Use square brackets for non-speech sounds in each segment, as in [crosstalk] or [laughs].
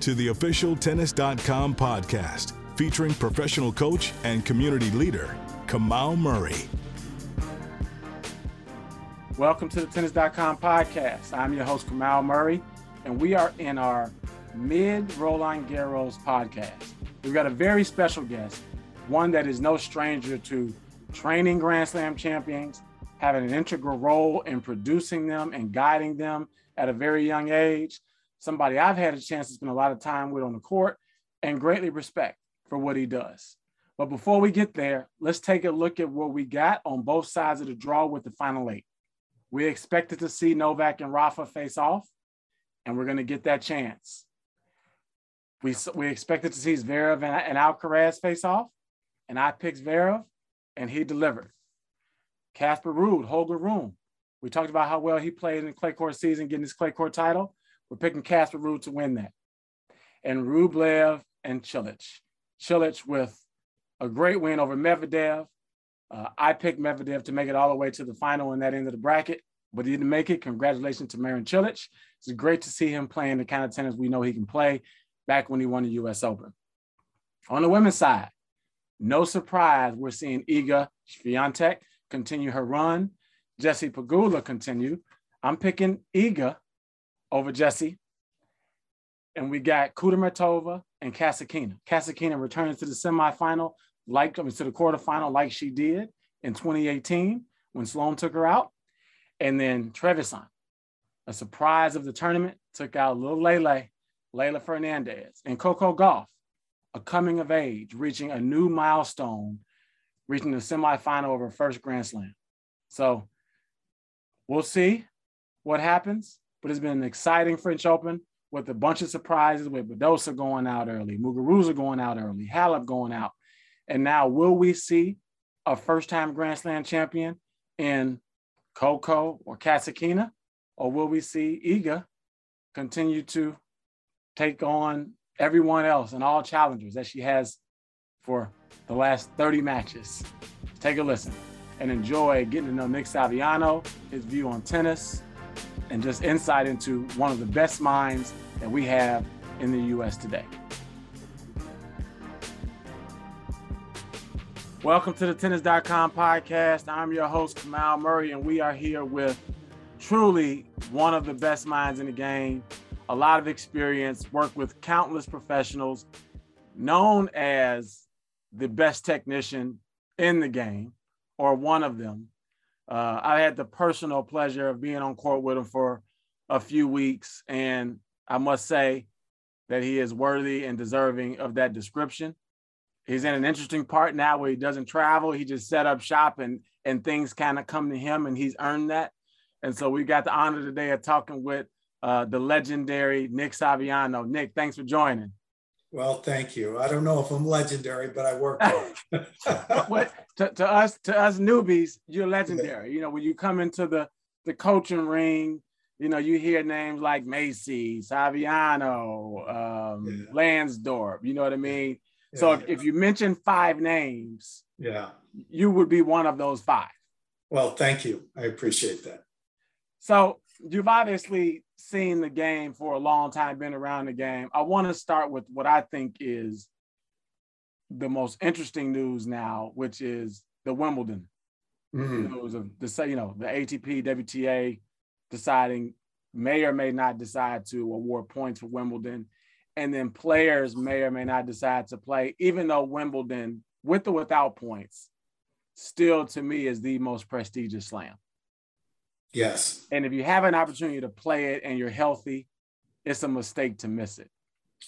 to the official Tennis.com podcast featuring professional coach and community leader, Kamau Murray. Welcome to the Tennis.com podcast. I'm your host, Kamau Murray, and we are in our mid Roland Garros podcast. We've got a very special guest, one that is no stranger to training Grand Slam champions, having an integral role in producing them and guiding them at a very young age somebody I've had a chance to spend a lot of time with on the court and greatly respect for what he does. But before we get there, let's take a look at what we got on both sides of the draw with the final eight. We expected to see Novak and Rafa face off, and we're going to get that chance. We, we expected to see Zverev and, and Alcaraz face off, and I picked Zverev, and he delivered. Casper Ruud, Holger Rune. We talked about how well he played in the clay court season, getting his clay court title. We're picking Casper Ruud to win that. And Rublev and Cilic. Cilic with a great win over Medvedev. Uh, I picked Medvedev to make it all the way to the final in that end of the bracket, but he didn't make it. Congratulations to Marin Cilic. It's great to see him playing the kind of tennis we know he can play back when he won the US Open. On the women's side, no surprise, we're seeing Iga Swiatek continue her run. Jessie Pegula continue. I'm picking Iga over Jessie. And we got Kudermetova and Kasatkina. Kasatkina returns to the semifinal, like I mean, to the quarterfinal, like she did in 2018 when Sloane took her out. And then Trevisan, a surprise of the tournament, took out little Lele, Leylah Fernandez, and Coco Gauff, a coming of age, reaching a new milestone, reaching the semifinal of her first Grand Slam. So we'll see what happens but it's been an exciting French Open with a bunch of surprises with Badosa going out early, Muguruza going out early, Halep going out. And now, will we see a first time Grand Slam champion in Coco or Kasatkina? Or will we see Iga continue to take on everyone else and all challengers that she has for the last 30 matches? Take a listen and enjoy getting to know Nick Saviano, his view on tennis, and just insight into one of the best minds that we have in the US today. Welcome to the Tennis.com podcast. I'm your host, Kamau Murray, and we are here with truly one of the best minds in the game, a lot of experience, worked with countless professionals, known as the best technician in the game, or one of them. Uh, I had the personal pleasure of being on court with him for a few weeks, and I must say that he is worthy and deserving of that description. He's in an interesting part now where he doesn't travel; he just set up shop, and and things kind of come to him, and he's earned that. And so we got the honor today of talking with uh, the legendary Nick Saviano. Nick, thanks for joining. Well, thank you. I don't know if I'm legendary, but I work [laughs] [laughs] hard. to, to, us, to us newbies, you're legendary. You know, when you come into the the coaching ring, you know, you hear names like Macci, Saviano, um, yeah. Lansdorp. You know what I mean? Yeah, so if, yeah. if you mention five names, yeah, you would be one of those five. Well, thank you. I appreciate that. So you've obviously seen the game for a long time, been around the game. I want to start with what I think is the most interesting news now, which is the Wimbledon mm-hmm. news of the you know the ATP WTA deciding may or may not decide to award points for Wimbledon, and then players may or may not decide to play, even though Wimbledon, with or without points, still to me is the most prestigious slam. Yes. And if you have an opportunity to play it and you're healthy, it's a mistake to miss it.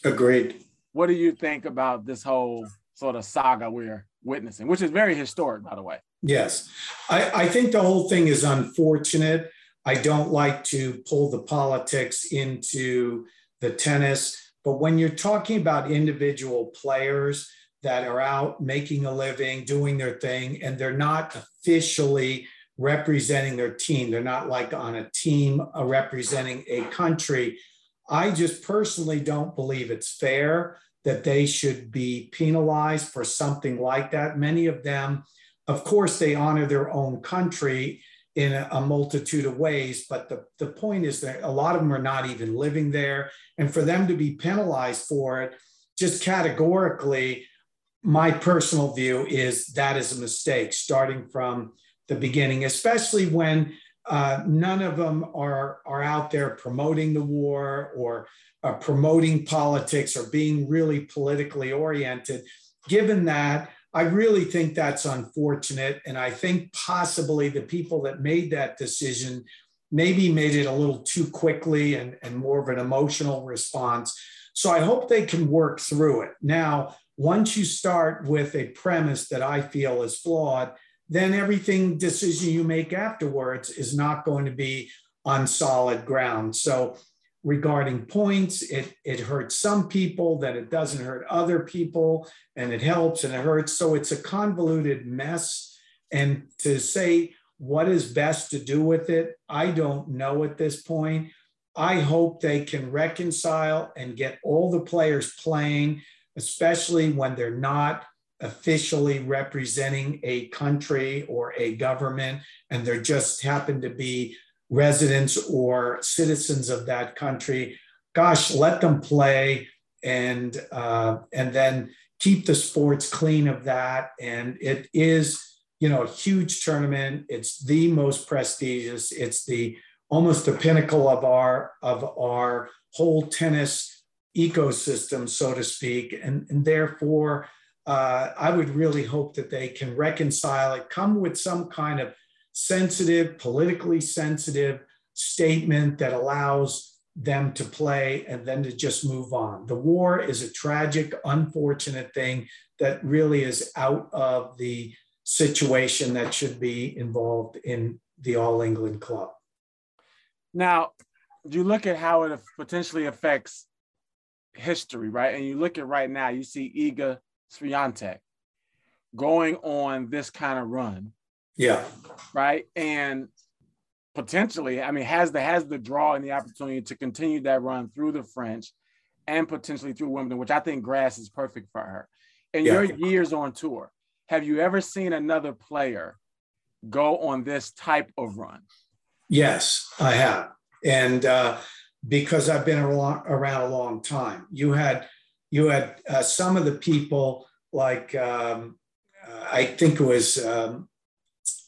Agreed. What do you think about this whole sort of saga we're witnessing, which is very historic, by the way? Yes. I, I think the whole thing is unfortunate. I don't like to pull the politics into the tennis, but But when you're talking about individual players that are out making a living, doing their thing, and they're not officially representing their team, they're not like on a team uh, representing a country. I just personally don't believe it's fair that they should be penalized for something like that. Many of them, of course, they honor their own country in a, a, multitude of ways, but the, the point is that a lot of them are not even living there. And for them to be penalized for it, just categorically, my personal view is that is a mistake starting from the beginning, especially when uh, none of them are, are out there promoting the war or uh, promoting politics or being really politically oriented. Given that, I really think that's unfortunate. And I think possibly the people that made that decision maybe made it a little too quickly and, and more of an emotional response. So I hope they can work through it. Now, once you start with a premise that I feel is flawed, then everything decision you make afterwards is not going to be on solid ground. So regarding points. It, it hurts some people, then it doesn't hurt other people, and it helps and it hurts. So it's a convoluted mess. And to say what is best to do with it, I don't know at this point. I hope they can reconcile and get all the players playing, especially when they're not officially representing a country or a government and they just happen to be residents or citizens of that country. Gosh, let them play and uh, and then keep the sports clean of that. And it is, you know, a huge tournament. It's the most prestigious. It's the almost the pinnacle of our of our whole tennis ecosystem, so to speak. And, and therefore, uh, I would really hope that they can reconcile it, come with some kind of sensitive, politically sensitive statement that allows them to play and then to just move on. The war is a tragic, unfortunate thing that really is out of the situation that should be involved in the All England Club. Now, you look at how it potentially affects history, right? And you look at right now, you see Iga Swiatek going on this kind of run yeah. Right. And potentially, I mean, has the has the draw and the opportunity to continue that run through the French and potentially through Wimbledon, which I think grass is perfect for her. In yeah. your years on tour, have you ever seen another player go on this type of run? Yes, I have. And uh, because I've been around a long time, you had you had uh, some of the people like um, uh, I think it was um,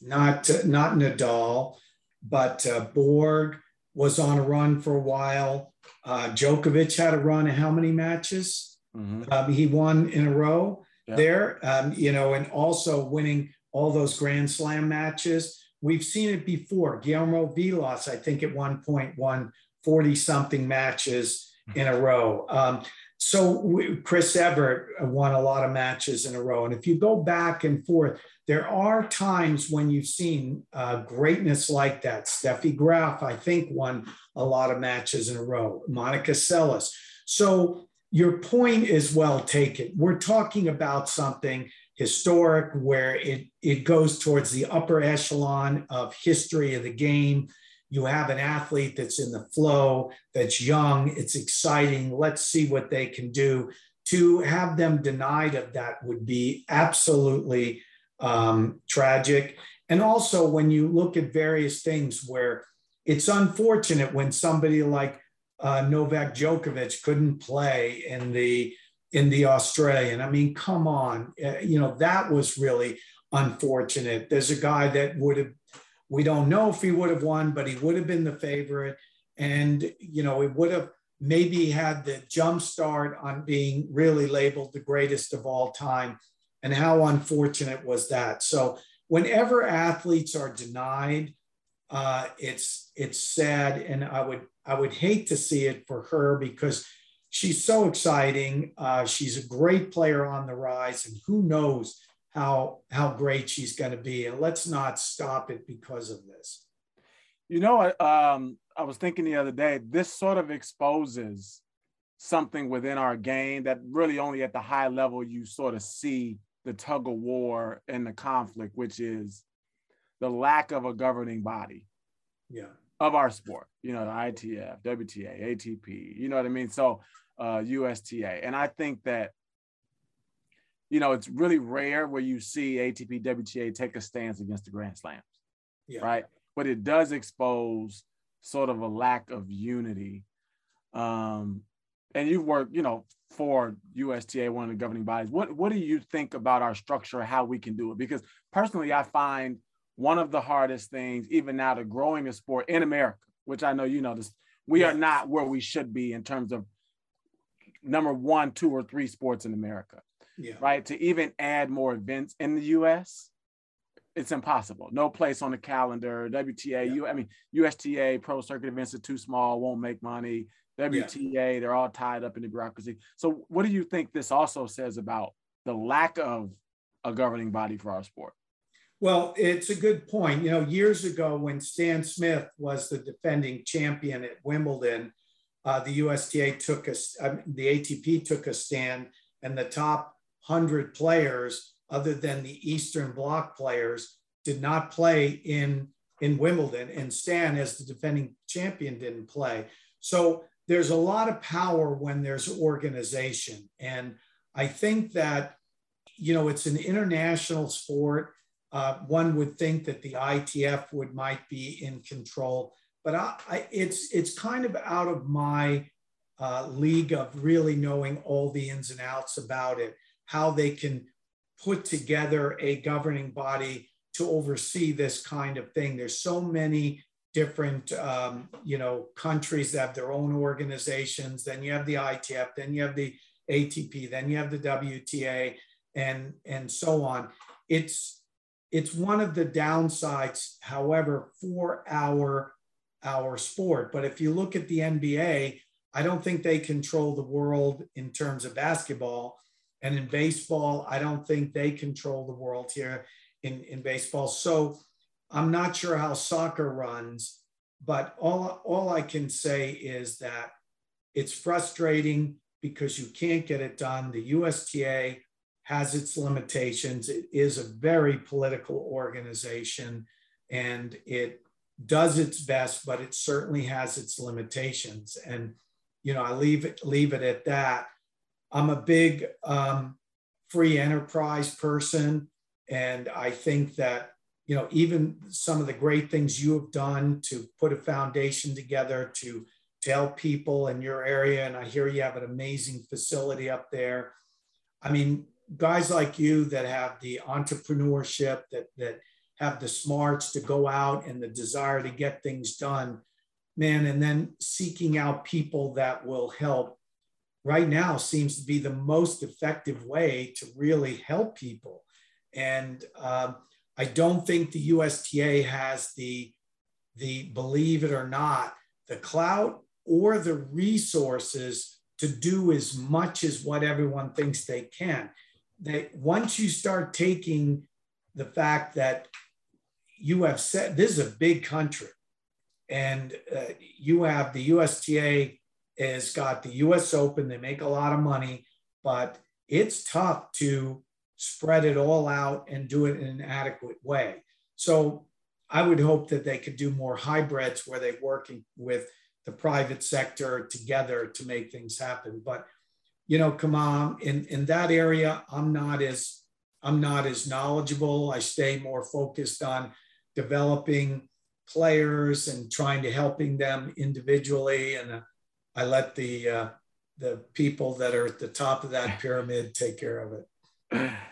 not not Nadal, but uh, Borg was on a run for a while. Uh, Djokovic had a run of how many matches? Mm-hmm. Um, he won in a row yeah. there, um, you know, and also winning all those Grand Slam matches. We've seen it before. Guillermo Vilas, I think at one point won 40 something matches in a row. Um, so we, Chris Evert won a lot of matches in a row. And if you go back and forth, there are times when you've seen uh, greatness like that. Steffi Graf, I think, won a lot of matches in a row. Monica Seles. So your point is well taken. We're talking about something historic where it, it goes towards the upper echelon of history of the game you have an athlete that's in the flow, that's young, it's exciting. Let's see what they can do. To have them denied of that would be absolutely um, tragic. And also, when you look at various things where it's unfortunate when somebody like uh, Novak Djokovic couldn't play in the in the Australian. I mean, come on, uh, you know that was really unfortunate. There's a guy that would have we don't know if he would have won, but he would have been the favorite. And, you know, he would have maybe had the jump start on being really labeled the greatest of all time. And how unfortunate was that? So, whenever athletes are denied, uh, it's it's sad, and I would I would hate to see it for her because she's so exciting. Uh, she's a great player on the rise, and who knows how how great she's going to be and let's not stop it because of this you know um, i was thinking the other day this sort of exposes something within our game that really only at the high level you sort of see the tug of war and the conflict, which is the lack of a governing body. Yeah. Of our sport, you know, the ITF, WTA, ATP, you know what I mean? So uh, USTA. And I think that, you know, it's really rare where you see ATP, WTA take a stance against the Grand Slams, yeah. right? But it does expose sort of a lack of unity. Um, and you've worked, you know, for USTA, one of the governing bodies. What what do you think about our structure, how we can do it? Because personally, I find one of the hardest things, even now, to growing a sport in America, which I know you know this, we yes. are not where we should be in terms of number one, two, or three sports in America. Yeah. Right. To even add more events in the US, it's impossible. No place on the calendar. WTA, yeah. I mean, USTA, Pro Circuit events are too small, won't make money. WTA, yeah. they're all tied up in the bureaucracy. So, what do you think this also says about the lack of a governing body for our sport? Well, it's a good point. You know, years ago when Stan Smith was the defending champion at Wimbledon, uh, the USTA took a, uh, the ATP took a stand, and the top hundred players, other than the Eastern Bloc players, did not play in in Wimbledon, and Stan, as the defending champion, didn't play. So there's a lot of power when there's organization. And I think that, you know, it's an international sport. Uh, one would think that the ITF would might be in control, but I, I, it's it's kind of out of my uh, league of really knowing all the ins and outs about it, how they can put together a governing body to oversee this kind of thing. There's so many different um, you know countries that have their own organizations. Then you have the itf then you have the atp then you have the wta and and so on. It's it's one of the downsides however for our our sport. But if you look at the nba i don't think they control the world in terms of basketball and in baseball i don't think they control the world here in in baseball so I'm not sure how soccer runs, but all, all I can say is that it's frustrating because you can't get it done. The USTA has its limitations. It is a very political organization and it does its best, but it certainly has its limitations. And, you know, I leave it, leave it at that. I'm a big um, free enterprise person. And I think that you know, even some of the great things you have done to put a foundation together to, help people in your area. And I hear you have an amazing facility up there. I mean, guys like you that have the entrepreneurship, that, that have the smarts to go out and the desire to get things done, man, and then seeking out people that will help right now seems to be the most effective way to really help people. And um, I don't think the USTA has the, the believe it or not, the clout or the resources to do as much as what everyone thinks they can. They, once you start taking the fact that you have said this is a big country and uh, you have the USTA has got the US Open, they make a lot of money, but it's tough to spread it all out and do it in an adequate way. So I would hope that they could do more hybrids where they're working with the private sector together to make things happen. But you know, come on, in, in that area, I'm not as I'm not as knowledgeable. I stay more focused on developing players and trying to helping them individually. And I let the uh, the people that are at the top of that pyramid take care of it. [clears throat]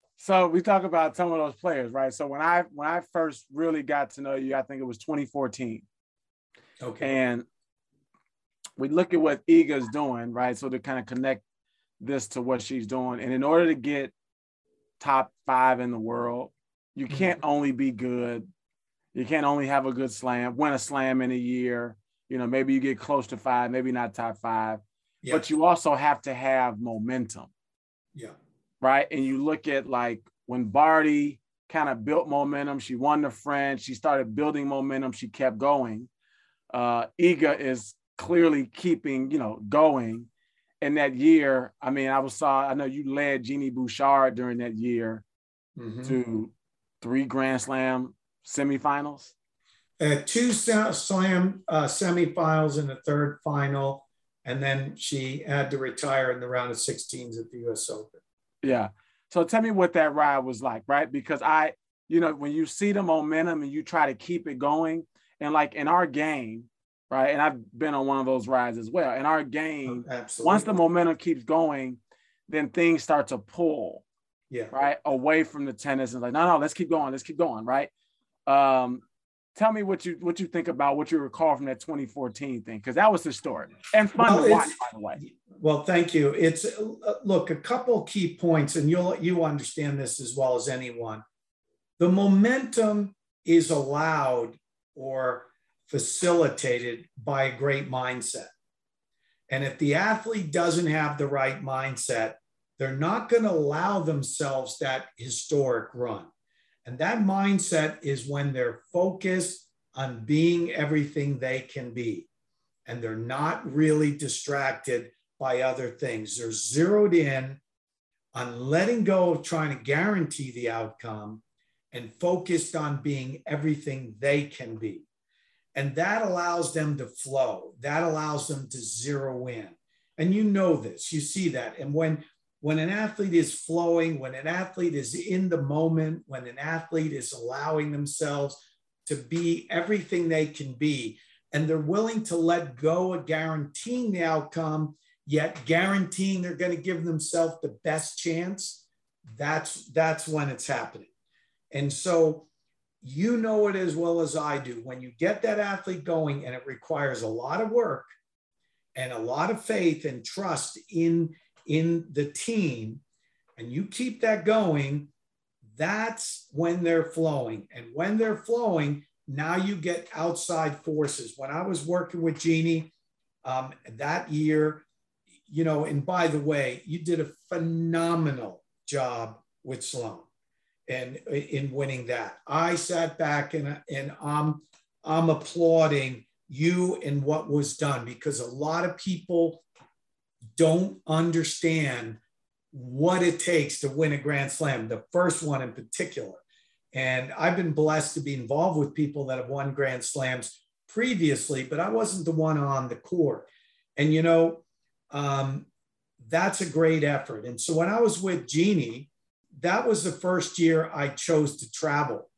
So we talk about some of those players, right? So when I when I first really got to know you, I think it was 2014. Okay. And we look at what Iga's doing, right? So to kind of connect this to what she's doing. And in order to get top five in the world. You Mm-hmm. can't only be good. You can't only have a good slam, win a slam in a year. You know, maybe you get close to five, maybe not top five, Yeah. but you also have to have momentum, yeah. Right? And you look at like when Barty kind of built momentum, she won the French, she started building momentum, she kept going. Uh, Iga is clearly keeping, you know, going. In that year, I mean, I was saw, I know you led Genie Bouchard during that year Mhm. to three Grand Slam semifinals. Uh, two slam uh, semifinals and a third final. And then she had to retire in the round of 16s at the US Open. Yeah. So tell me what that ride was like, right? Because I, you know, when you see the momentum and you try to keep it going, and like in our game, right? And I've been on one of those rides as well. In our game, Absolutely. once the momentum keeps going, then things start to pull, yeah. right? Away from the tennis and like, no, no, let's keep going, let's keep going, right? Um, tell me what you what you think about what you recall from that 2014 thing, because that was historic and fun Well, to watch, by the way. Well, thank you. It's uh, look a couple key points, and you'll you understand this as well as anyone. The momentum is allowed or facilitated by a great mindset, and if the athlete doesn't have the right mindset, they're not going to allow themselves that historic run. And that mindset is when they're focused on being everything they can be, and they're not really distracted by other things. They're zeroed in on letting go of trying to guarantee the outcome and focused on being everything they can be. And that allows them to flow. That allows them to zero in. And you know this, you see that. And when when an athlete is flowing, when an athlete is in the moment, when an athlete is allowing themselves to be everything they can be, and they're willing to let go of guaranteeing the outcome yet guaranteeing they're going to give themselves the best chance that's that's when it's happening. And so you know it as well as i do. When you get that athlete going and it requires a lot of work and a lot of faith and trust in in the team and you keep that going that's when they're flowing and when they're flowing now you get outside forces when i was working with Genie um, that year you know, and by the way, you did a phenomenal job with Sloane and in winning that. I sat back and, and I'm, I'm applauding you and what was done because a lot of people don't understand what it takes to win a Grand Slam, the first one in particular. And I've been blessed to be involved with people that have won Grand Slams previously, but I wasn't the one on the court. And, you know, um, that's a great effort. And so when I was with Genie, that was the first year I chose to travel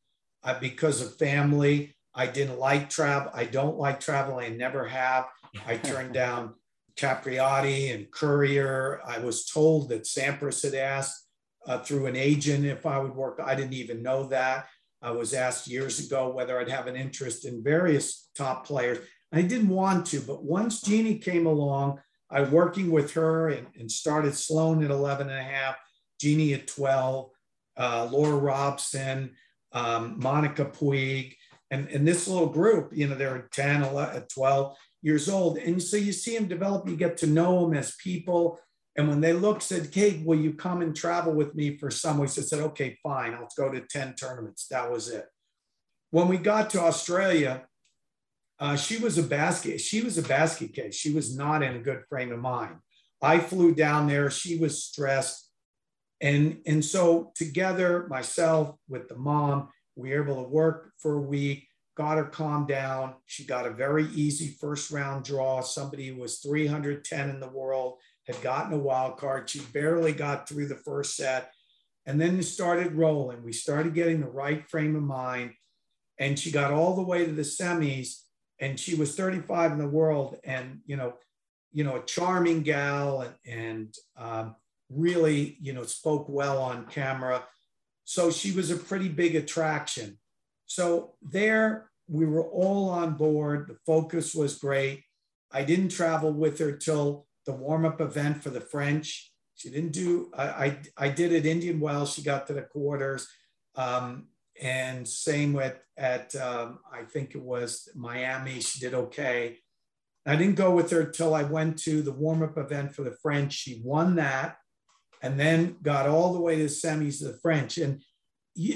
uh, because of family. I didn't like travel. I don't like travel. I never have. I turned [laughs] down Capriati and Courier. I was told that Sampras had asked uh, through an agent if I would work. I didn't even know that. I was asked years ago whether I'd have an interest in various top players. I didn't want to, but once Genie came along, I working with her and, and, started Sloane at 11 and a half, Genie at 12, uh, Laura Robson, um, Monica Puig, and, and this little group, you know, they're 10, 11, 12 years old. And so you see them develop, you get to know them as people. And when they looked, said, Kate, will you come and travel with me for some weeks? I said, okay, fine, I'll go to 10 tournaments. That was it. When we got to Australia, uh, she was a basket. She was a basket case. She was not in a good frame of mind. I flew down there. She was stressed, and and so together, myself with the mom, we were able to work for a week. Got her calmed down. She got a very easy first round draw. Somebody who was 310 in the world had gotten a wild card. She barely got through the first set, and then it started rolling. We started getting the right frame of mind, and she got all the way to the semis and she was 35 in the world and you know you know a charming gal and, and um, really you know spoke well on camera so she was a pretty big attraction so there we were all on board the focus was great i didn't travel with her till the warm-up event for the french She didn't do. I I, I did at Indian Wells. She got to the quarters, um, and same with at um, I think it was Miami. She did okay. I didn't go with her till I went to the warm up event for the French. She won that, and then got all the way to the semis of the French. And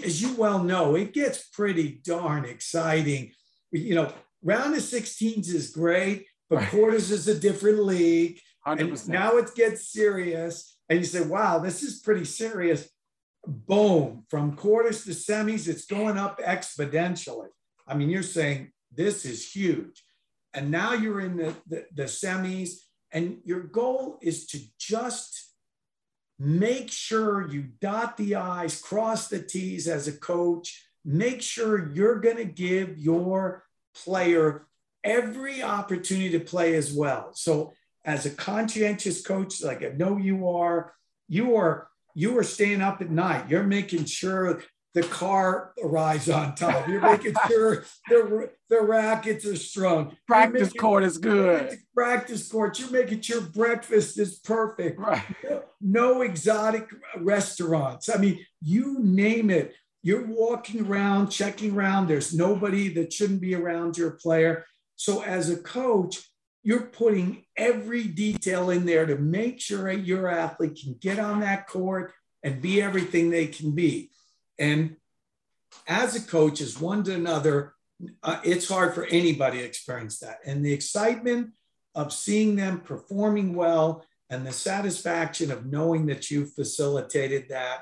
as you well know, it gets pretty darn exciting. You know, round of 16s is great, but right. quarters is a different league. 100%. And now it gets serious. And you say, wow, this is pretty serious. Boom, from quarters to semis, it's going up exponentially. I mean, you're saying this is huge. And now you're in the, the, the semis, and your goal is to just make sure you dot the I's, cross the T's as a coach. Make sure you're going to give your player every opportunity to play as well. So, as a conscientious coach, like I know you are, you are you are staying up at night. You're making sure the car arrives on time. You're making sure the, the rackets are strong. Practice making, court is good. Practice court. You're making sure breakfast is perfect. Right. No exotic restaurants. I mean, you name it. You're walking around, checking around. There's nobody that shouldn't be around your player. So, as a coach, you're putting every detail in there to make sure your athlete can get on that court and be everything they can be. And as a coach, as one to another, uh, it's hard for anybody to experience that. And the excitement of seeing them performing well and the satisfaction of knowing that you facilitated that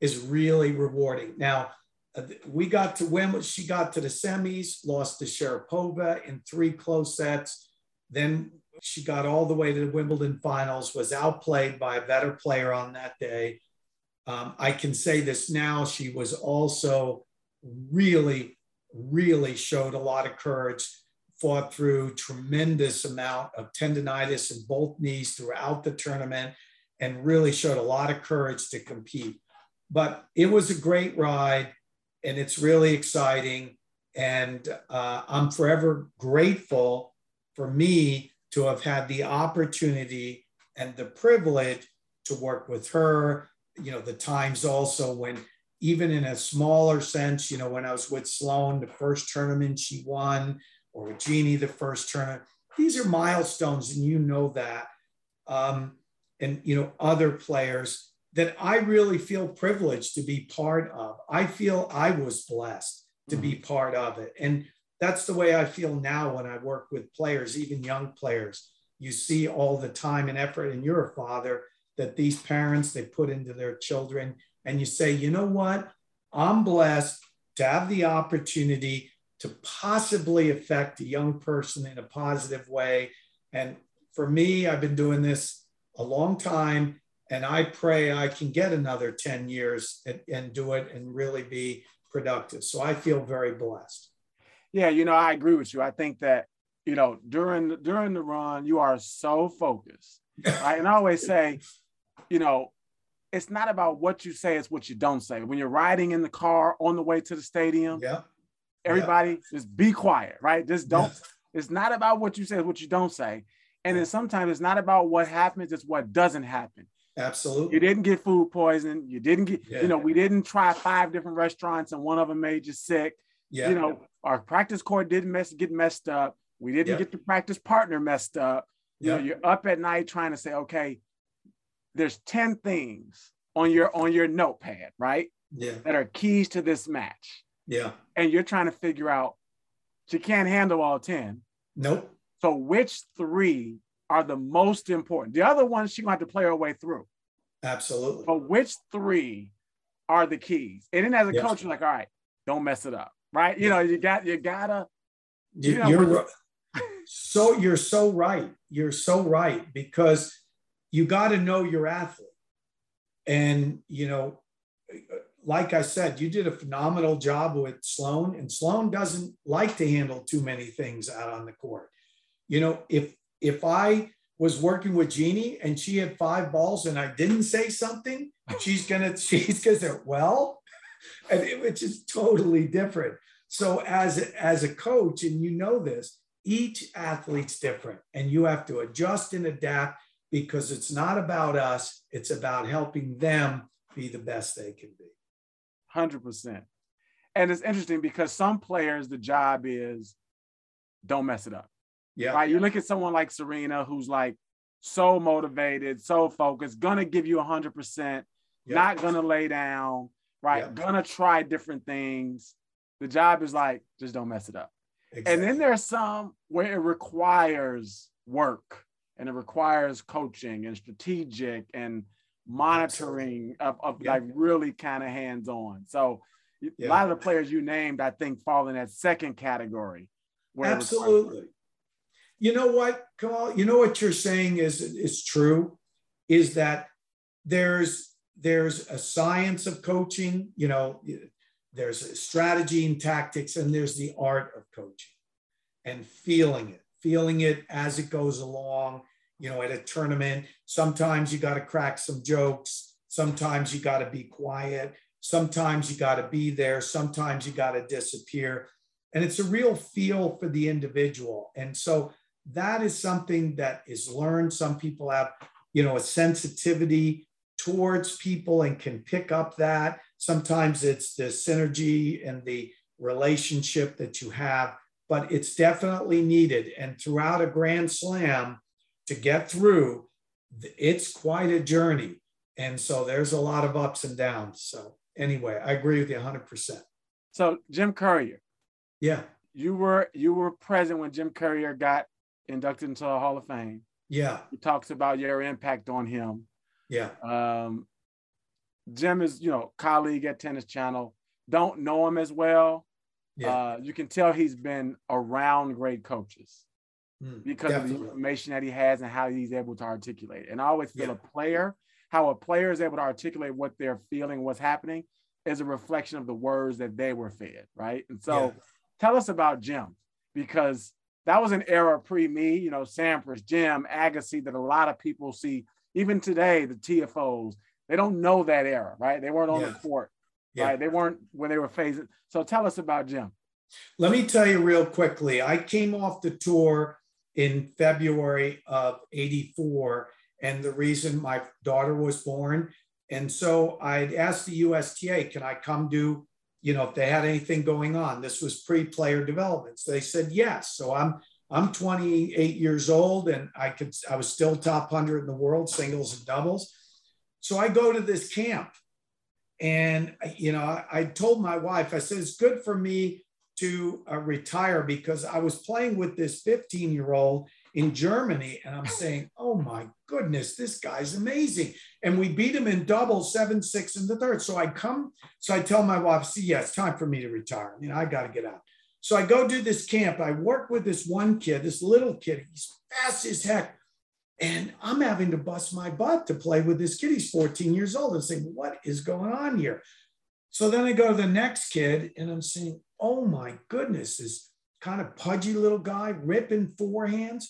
is really rewarding. Now, uh, we got to Wimbledon, she got to the semis, lost to Sharapova in three close sets. Then she got all the way to the Wimbledon finals, was outplayed by a better player on that day. Um, I can say this now. She was also really, really showed a lot of courage, fought through tremendous amount of tendonitis in both knees throughout the tournament, and really showed a lot of courage to compete. But it was a great ride, and it's really exciting. And uh, I'm forever grateful for me to have had the opportunity and the privilege to work with her you know, the times also when even in a smaller sense, you know, when I was with Sloane, the first tournament she won, or with Genie, the first tournament, these are milestones, and you know that. Um, and, you know, other players that I really feel privileged to be part of. I feel I was blessed to be mm-hmm. part of it. And that's the way I feel now when I work with players, even young players. You see all the time and effort, and you're a father that these parents they put into their children. And you say you know what? I'm blessed to have the opportunity to possibly affect a young person in a positive way. And for me i've been doing this a long time and i pray i can get another 10 years and, and do it and really be productive. So i feel very blessed. Yeah you know i agree with you. I think that you know during during the run you are so focused right? and i always say you know, it's not about what you say, it's what you don't say. When you're riding in the car on the way to the stadium, yeah. everybody yeah. just be quiet, right? Just don't. Yes. It's not about what you say, it's what you don't say. And then sometimes it's not about what happens, it's what doesn't happen. Absolutely. You didn't get food poisoning. You didn't get, yeah. you know, we didn't try five different restaurants and one of them made you sick. Yeah. You know, our practice court didn't mess get messed up. We didn't yeah. get the practice partner messed up. You yeah. know, you're up at night trying to say, okay, there's 10 things on your on your notepad, right? Yeah. That are keys to this match. Yeah. And you're trying to figure out she can't handle all 10. Nope. So which three are the most important? The other ones she to have to play her way through. Absolutely. But which three are the keys? And then as a yes. coach, you're like, all right, don't mess it up. Right. You yeah. know, you got you gotta you, know, you're [laughs] so you're so right. You're so right because you got to know your athlete. And, you know, like I said, you did a phenomenal job with Sloane, and Sloane doesn't like to handle too many things out on the court. You know, if if I was working with Genie and she had five balls and I didn't say something, [laughs] she's gonna she's gonna say, well, [laughs] and it, which is totally different. So as as a coach, and you know this, each athlete's different, and you have to adjust and adapt because it's not about us, it's about helping them be the best they can be. 100%. And it's interesting because some players, the job is don't mess it up. Yeah. Right. You look at someone like Serena, who's like so motivated, so focused, gonna give you 100%, yeah. not gonna lay down, right? Yeah. Gonna try different things. The job is like, just don't mess it up. Exactly. And then there's some where it requires work and it requires coaching and strategic and monitoring of, of yeah. like really kind of hands on. So yeah. a lot of the players you named, I think, fall in that second category. Absolutely. You know what, Kamau? You know what you're saying is is true, is that there's there's a science of coaching. You know, there's a strategy and tactics, and there's the art of coaching, and feeling it, feeling it as it goes along. You know, at a tournament, sometimes you got to crack some jokes. Sometimes you got to be quiet. Sometimes you got to be there. Sometimes you got to disappear. And it's a real feel for the individual. And so that is something that is learned. Some people have, you know, a sensitivity towards people and can pick up that. Sometimes it's the synergy and the relationship that you have, but it's definitely needed. And throughout a grand slam to get through, it's quite a journey. And so there's a lot of ups and downs. So anyway, I agree with you 100%. So Jim Courier. Yeah. You were you were present when Jim Courier got inducted into the Hall of Fame. Yeah. He talks about your impact on him. Yeah. Um, Jim is, you know, colleague at Tennis Channel. Don't know him as well. Yeah. Uh, you can tell he's been around great coaches mm, because definitely. of the information that he has and how he's able to articulate. And I always feel yeah. a player how a player is able to articulate what they're feeling, what's happening, is a reflection of the words that they were fed, right? And so, yeah. tell us about Jim because that was an era pre me, you know, Sampras, Jim, Agassi, that a lot of people see. Even today, the TFOs, they don't know that era, right? They weren't on yeah. the court, yeah. right? They weren't when they were phasing. So tell us about Jim. Let me tell you real quickly. I came off the tour in February of 84 and the reason my daughter was born. And so I'd asked the USTA, can I come do, you know, if they had anything going on? This was pre-player development. So they said yes. So I'm I'm 28 years old and I could I was still top 100 in the world, singles and doubles. So I go to this camp. And you know, I, I told my wife, I said, it's good for me to uh, retire because I was playing with this 15 year old in Germany. And I'm saying, oh my goodness, this guy's amazing. And we beat him in double seven, six in the third. So I come, so I tell my wife, see, yeah, it's time for me to retire. You know, I got to get out. So I go do this camp. I work with this one kid, this little kid. He's fast as heck. And I'm having to bust my butt to play with this kid. He's 14 years old. I'm saying, what is going on here? So then I go to the next kid and I'm saying, oh my goodness, this kind of pudgy little guy ripping forehands.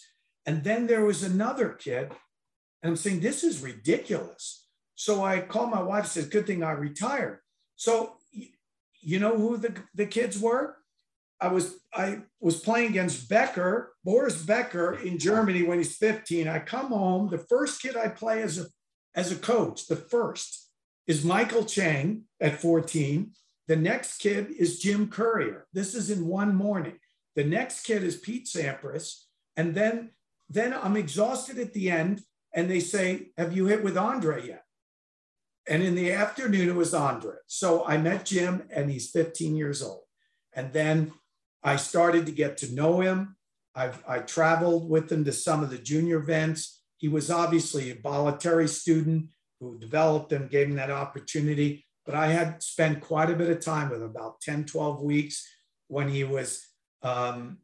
And then there was another kid, and I'm saying, this is ridiculous. So I called my wife and said, good thing I retired. So you know who the, the kids were? I was I was playing against Becker, Boris Becker in Germany when he's 15. I come home. The first kid I play as a as a coach, the first is Michael Chang at 14. The next kid is Jim Courier. This is in one morning. The next kid is Pete Sampras. And then then I'm exhausted at the end, and they say, Have you hit with Andre yet? And in the afternoon, it was Andre. So I met Jim, and he's 15 years old. And then I started to get to know him. I've, I traveled with him to some of the junior events. He was obviously a Bollettieri student who developed him, gave him that opportunity. But I had spent quite a bit of time with him, about 10, 12 weeks when he was um,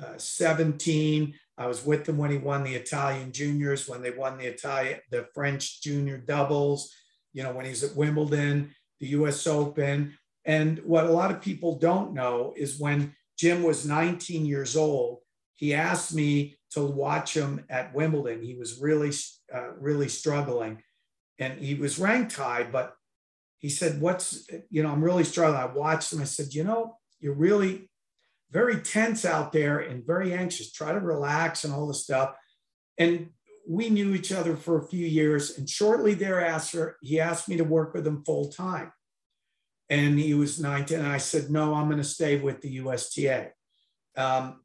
uh, 17. I was with him when he won the Italian juniors, when they won the Italian, the French junior doubles, you know, when he's at Wimbledon, the US Open. And what a lot of people don't know is when Jim was 19 years old, he asked me to watch him at Wimbledon. He was really, uh, really struggling. And he was ranked high, but he said, What's, you know, I'm really struggling. I watched him. I said, You know, you're really very tense out there and very anxious. Try to relax and all the stuff. And we knew each other for a few years. And shortly thereafter, he asked me to work with him full time. And he was 19. And I said, no, I'm going to stay with the USTA. Um,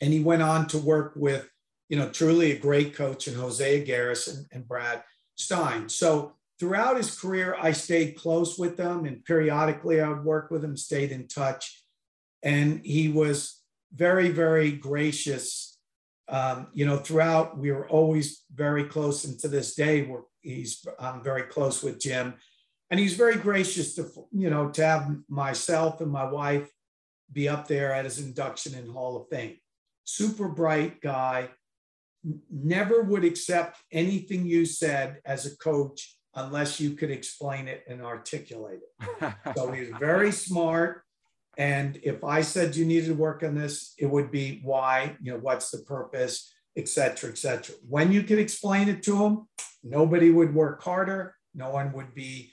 and he went on to work with, you know, truly a great coach in Jose Higueras and, and Brad Stine. So throughout his career, I stayed close with them and periodically I would work with him, stayed in touch. And he was very, very gracious. Um, you know, throughout, we were always very close. And to this day, we're, he's I'm very close with Jim. And he's very gracious to, you know, to have myself and my wife be up there at his induction in Hall of Fame. Super bright guy, never would accept anything you said as a coach unless you could explain it and articulate it. [laughs] so he's very smart. And if I said you needed to work on this, it would be why, you know, what's the purpose, et cetera, et cetera. When you could explain it to him, nobody would work harder. No one would be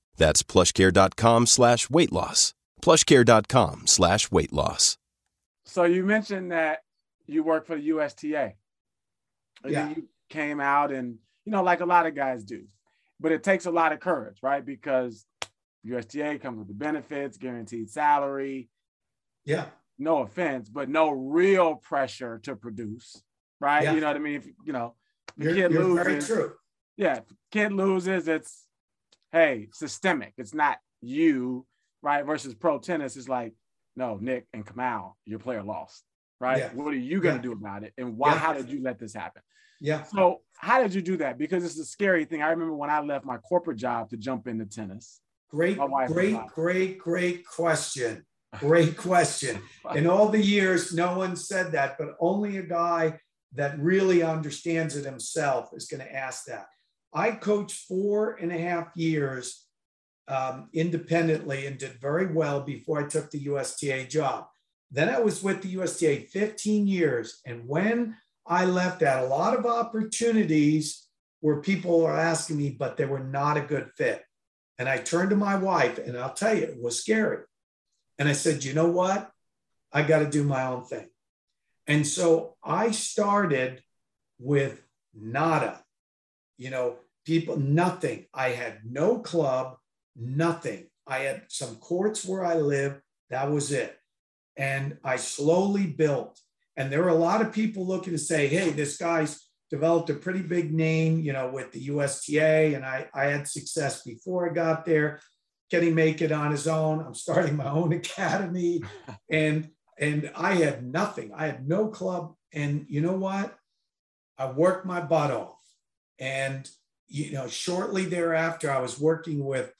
That's plushcare.com slash weight loss. Plushcare.com slash weight loss. So you mentioned that you work for the USTA. Yeah. You came out and, you know, like a lot of guys do, but it takes a lot of courage, right? Because USTA comes with the benefits, guaranteed salary. Yeah. No offense, but no real pressure to produce, right? Yeah. You know what I mean? If, you know, the You're, kid you're loses. very true. Yeah, kid loses, it's hey, systemic. It's not you, right? Versus pro tennis, it's like, no, Nick and Kamau, your player lost, right? Yeah. What are you gonna Yeah. do about it? And why? Yeah. How did you let this happen? Yeah. So how did you do that? Because it's a scary thing. I remember when I left my corporate job to jump into tennis. Great, My wife was great, great, great question. Great question. [laughs] In all the years, no one said that, but only a guy that really understands it himself is going to ask that. I coached four and a half years um, independently and did very well before I took the USTA job. Then I was with the USTA 15 years. And when I left that, a lot of opportunities where people are asking me, but they were not a good fit. And I turned to my wife, and I'll tell you, it was scary. And I said, you know what? I got to do my own thing. And so I started with nada, you know, people, nothing. I had no club, nothing. I had some courts where I live. That was it. And I slowly built. And there were a lot of people looking to say, hey, this guy's developed a pretty big name, you know, with the USTA. And I, I had success before I got there. Can he make it on his own? I'm starting my own [laughs] academy. And and I had nothing. I had no club. And you know what? I worked my butt off. And you know, shortly thereafter, I was working with,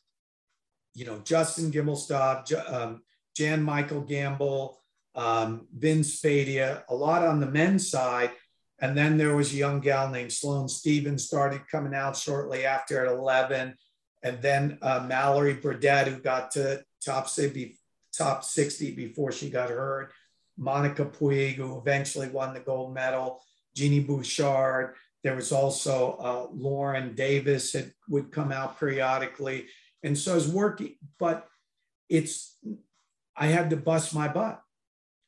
you know, Justin Gimelstob, um, Jan-Michael Gambill, um, Vince Spadea, a lot on the men's side. And then there was a young gal named Sloane Stevens started coming out shortly after at 11. And then uh, Mallory Burdett, who got to top 60, top 60 before she got hurt. Monica Puig, who eventually won the gold medal. Genie Bouchard. There was also uh, Lauren Davis that would come out periodically. And so I was working, but it's, I had to bust my butt.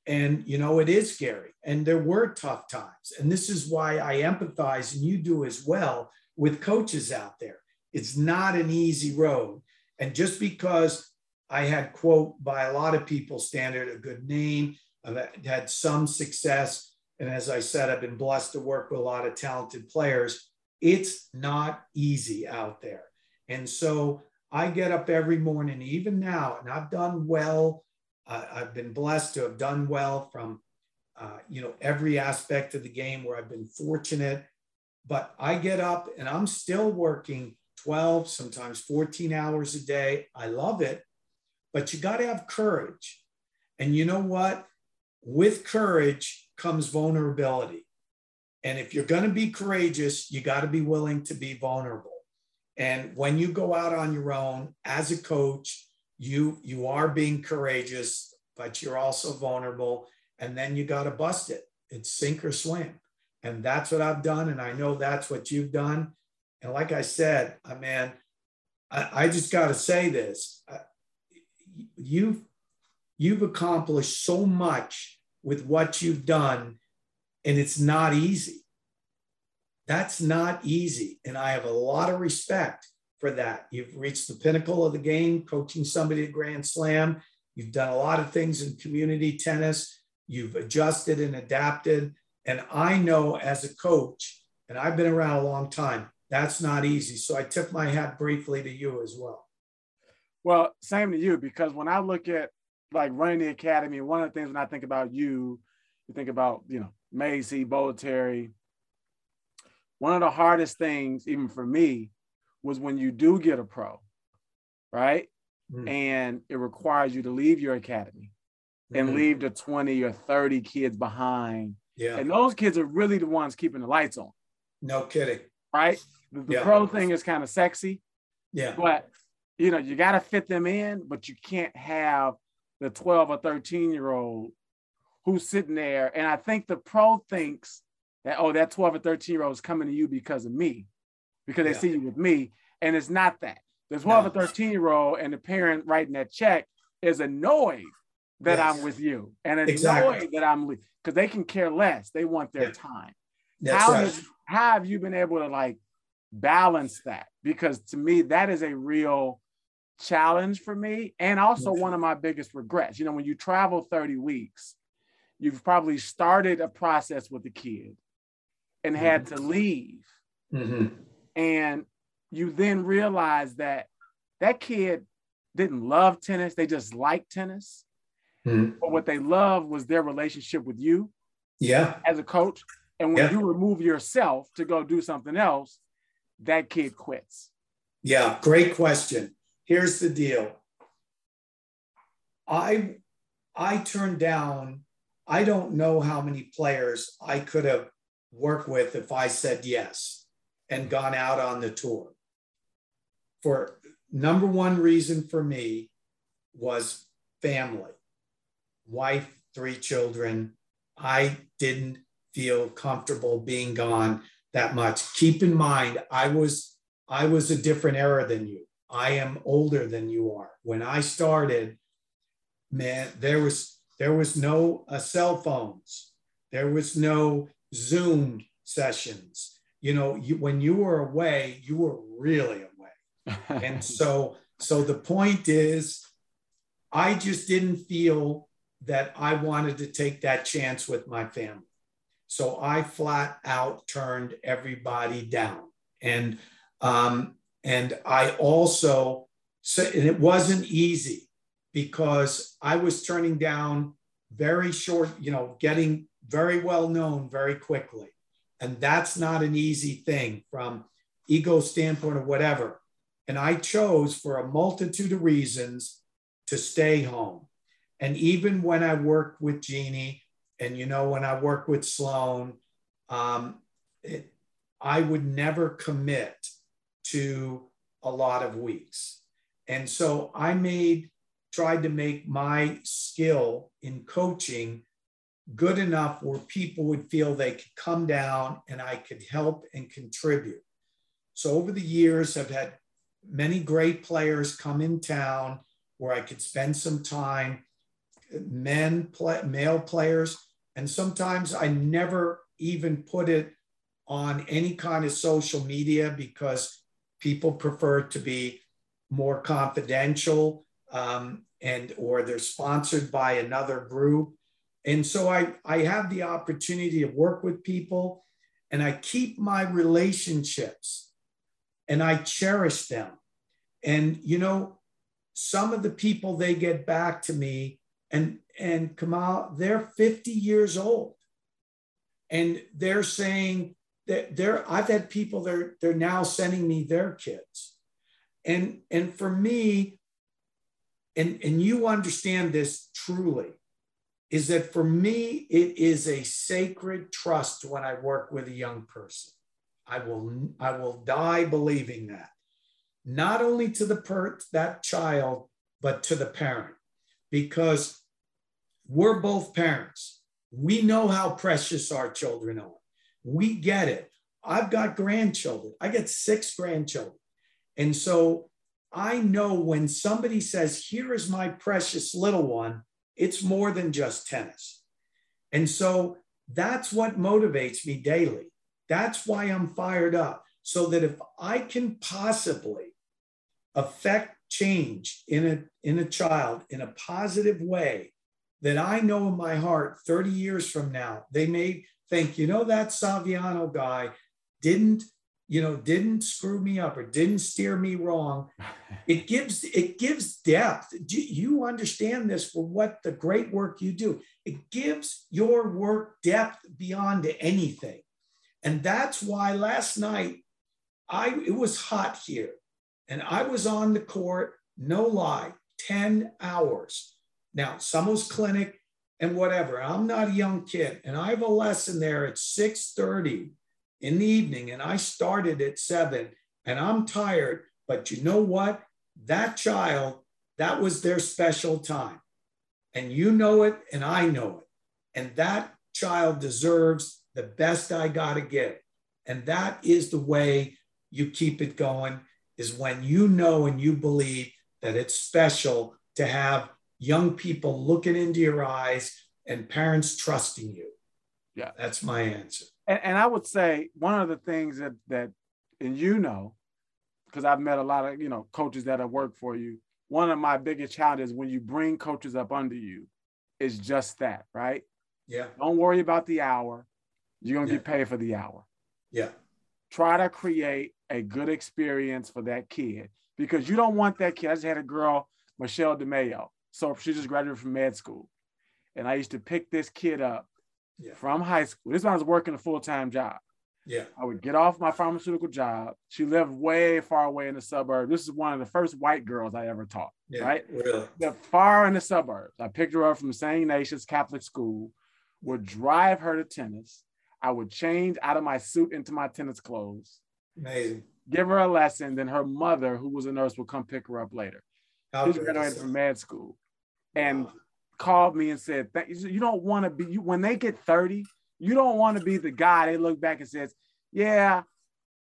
And, you know, it is scary. And there were tough times. And this is why I empathize, and you do as well, with coaches out there. It's not an easy road. And just because I had, quote, by a lot of people, standard a good name, I've had some success. And as I said, I've been blessed to work with a lot of talented players. It's not easy out there. And so I get up every morning, even now, and I've done well. Uh, I've been blessed to have done well from, uh, you know, every aspect of the game where I've been fortunate. But I get up and I'm still working 12, sometimes 14 hours a day. I love it, but you got to have courage. And you know what? With courage comes vulnerability. And if you're going to be courageous, you got to be willing to be vulnerable. And when you go out on your own as a coach, you you are being courageous, but you're also vulnerable. And then you got to bust it. It's sink or swim. And that's what I've done. And I know that's what you've done. And like I said, I mean, I, I just got to say this. Uh, you've accomplished so much with what you've done, and it's not easy. That's not easy. And I have a lot of respect for that. You've reached the pinnacle of the game, coaching somebody at Grand Slam. You've done a lot of things in community tennis. You've adjusted and adapted. And I know as a coach, and I've been around a long time, that's not easy. So I tip my hat briefly to you as well. Well, same to you, because when I look at like running the academy, one of the things when I think about you, you think about, you know, Macci, Bollettieri, one of the hardest things, even for me, was when you do get a pro, right? Mm. And it requires you to leave your academy and leave the 20 or 30 kids behind. Yeah. And those kids are really the ones keeping the lights on. No kidding. Right? The, the yeah. pro thing is kind of sexy. Yeah. But you know, you got to fit them in, but you can't have the 12 or 13 year old who's sitting there. And I think the pro thinks that oh that 12 or 13 year old is coming to you because of me because they yeah. see you with me and it's not that the 12 no. or 13 year old and the parent writing that check is annoyed that yes. i'm with you and annoyed exactly. that i'm because they can care less they want their yeah. time That's how, right. has, how have you been able to like balance that because to me that is a real challenge for me and also one of my biggest regrets you know when you travel 30 weeks you've probably started a process with the kid and mm-hmm. had to leave. Mm-hmm. And you then realize that that kid didn't love tennis, they just liked tennis. Mm-hmm. But what they loved was their relationship with you. Yeah. As a coach. And when yeah. you remove yourself to go do something else, that kid quits. Yeah, great question. Here's the deal. I I turned down I don't know how many players I could have worked with if I said yes and gone out on the tour. For number one reason for me was family, wife, three children. I didn't feel comfortable being gone that much. Keep in mind, I was I was a different era than you. I am older than you are. When I started, man, there was there was no uh, cell phones. There was no Zoom sessions. You know, you, when you were away, you were really away. [laughs] and so, so the point is, I just didn't feel that I wanted to take that chance with my family. So I flat out turned everybody down. And um, and I also so and it wasn't easy because I was turning down very short, you know, getting very well known very quickly. And that's not an easy thing from ego standpoint or whatever. And I chose for a multitude of reasons to stay home. And even when I worked with Genie, and you know, when I worked with Sloane, um, it, I would never commit to a lot of weeks. And so I made, tried to make my skill in coaching good enough where people would feel they could come down and I could help and contribute. So over the years, I've had many great players come in town where I could spend some time, men, play, male players, and sometimes I never even put it on any kind of social media because people prefer to be more confidential um, and or they're sponsored by another group and so I, I have the opportunity to work with people and I keep my relationships and I cherish them. And, you know, some of the people they get back to me and, and Kamau, they're 50 years old and they're saying that they're, I've had people, they're, they're now sending me their kids. And, and for me, and, and you understand this truly, is that for me, it is a sacred trust when I work with a young person. I will, I will die believing that. not only to the per that child, but to the parent, because we're both parents. We know how precious our children are. We get it. I've got grandchildren. I get six grandchildren. And so I know when somebody says, Here is my precious little one, it's more than just tennis. And so that's what motivates me daily. That's why I'm fired up. So that if I can possibly affect change in a, in a child in a positive way, that I know in my heart 30 years from now, they may think, you know, that Saviano guy didn't you know didn't screw me up or didn't steer me wrong. [laughs] It gives it gives depth. Do you understand this for what the great work you do? It gives your work depth beyond anything. And that's why last night i it was hot here and i was on the court no lie 10 hours. Now someone's clinic and whatever i'm not a young kid and i have a lesson there at 6.30 in the evening and I started at seven and I'm tired. But you know what? That child, that was their special time. And you know it and I know it. And that child deserves the best I got to give. And that is the way you keep it going is when you know and you believe that it's special to have young people looking into your eyes and parents trusting you. Yeah. That's my answer and, and I would say one of the things that that and you know, because I've met a lot of you know coaches that have worked for you. One of my biggest challenges when you bring coaches up under you is just that, right? Yeah. Don't worry about the hour. You're gonna yeah. get paid for the hour. Yeah. Try to create a good experience for that kid because you don't want that kid. I just had a girl, Michelle DeMayo. So she just graduated from med school. And I used to pick this kid up yeah. from high school. This when I was working a full time job. Yeah. I would get off my pharmaceutical job. She lived way far away in the suburbs. This is one of the first white girls I ever taught. Yeah, right? Really? The far in the suburbs. I picked her up from St. Ignatius Catholic School, would drive her to tennis. I would change out of my suit into my tennis clothes. Amazing. Give her a lesson. Then her mother, who was a nurse, would come pick her up later. She's graduated from med school. And called me and said, "You don't want to be you when they get 30, you don't want to be the guy they look back and says, "Yeah,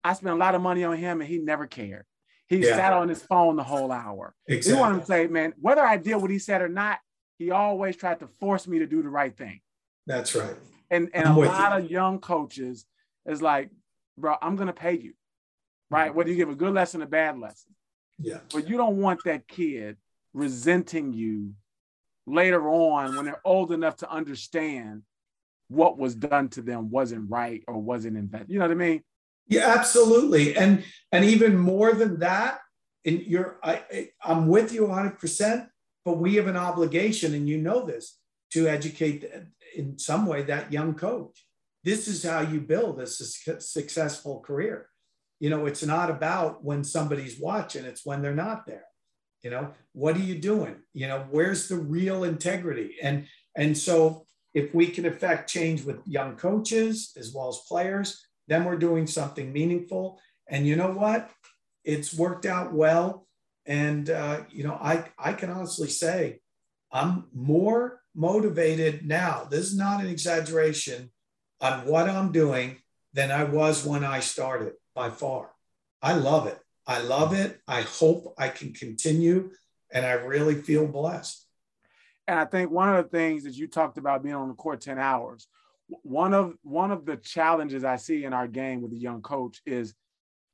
I spent a lot of money on him and he never cared. He yeah. sat on his phone the whole hour." Exactly. You want to say, "Man, whether I did what he said or not, he always tried to force me to do the right thing." That's right. And and I'm a lot you. of young coaches is like, "Bro, I'm going to pay you." Right? Mm-hmm. Whether you give a good lesson or bad lesson. Yeah. But you don't want that kid resenting you later on when they're old enough to understand what was done to them wasn't right or wasn't invested. You know what I mean? Yeah, absolutely. And and even more than that, and you're I I'm with you 100%, but we have an obligation, and you know this, to educate in some way that young coach. This is how you build a successful career. You know, it's not about when somebody's watching, it's when they're not there you know what are you doing? You know where's the real integrity? And and so if we can affect change with young coaches as well as players then we're doing something meaningful. And you know what? It's worked out well. And uh, you know i i can honestly say i'm more motivated now. This is not an exaggeration on what i'm doing than i was when i started by far. I love it I love it. I hope I can continue, and I really feel blessed. And I think one of the things that you talked about being on the court 10 hours, one of one of the challenges I see in our game with a young coach is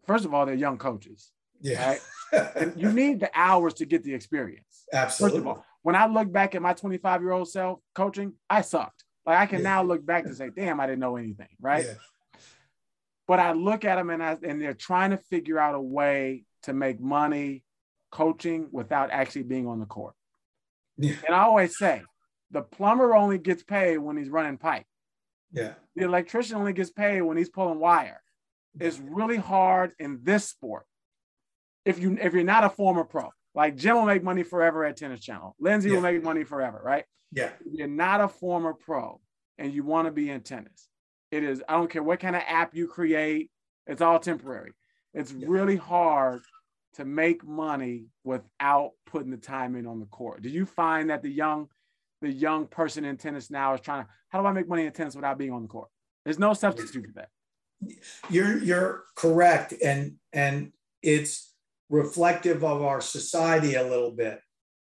first of all, they're young coaches. Yeah. Right? [laughs] and you need the hours to get the experience. Absolutely. First of all, when I look back at my 25 year old self coaching, I sucked. Like I can yeah. now look back and say, damn, I didn't know anything. Right. Yeah. But I look at them and I, and they're trying to figure out a way to make money coaching without actually being on the court. Yeah. And I always say, the plumber only gets paid when he's running pipe. Yeah. The electrician only gets paid when he's pulling wire. It's really hard in this sport. If you if you're not a former pro, like Jim will make money forever at Tennis Channel, Lindsay yeah. will make money forever, right? Yeah. If you're not a former pro and you want to be in tennis, it is, I don't care what kind of app you create, it's all temporary. It's yeah. really hard to make money without putting the time in on the court? Do you find that the young the young person in tennis now is trying to how do I make money in tennis without being on the court? There's no substitute for that. You're you're correct, and and it's reflective of our society a little bit.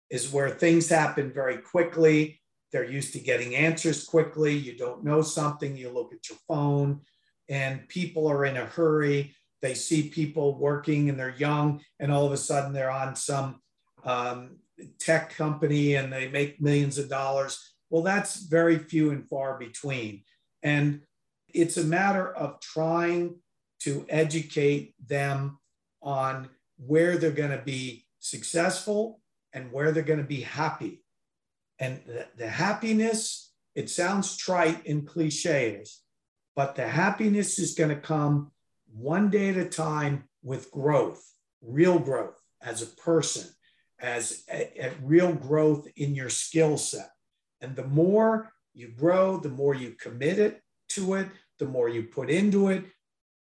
Is where things happen very quickly. They're used to getting answers quickly. You don't know something, you look at your phone, and people are in a hurry. They see people working and they're young, and all of a sudden they're on some um, tech company and they make millions of dollars. Well, that's very few and far between. And it's a matter of trying to educate them on where they're going to be successful and where they're going to be happy. And the, the happiness, it sounds trite and cliches, but the happiness is going to come one day at a time with growth, real growth as a person, as a, a real growth in your skill set. And the more you grow, the more you commit it to it, the more you put into it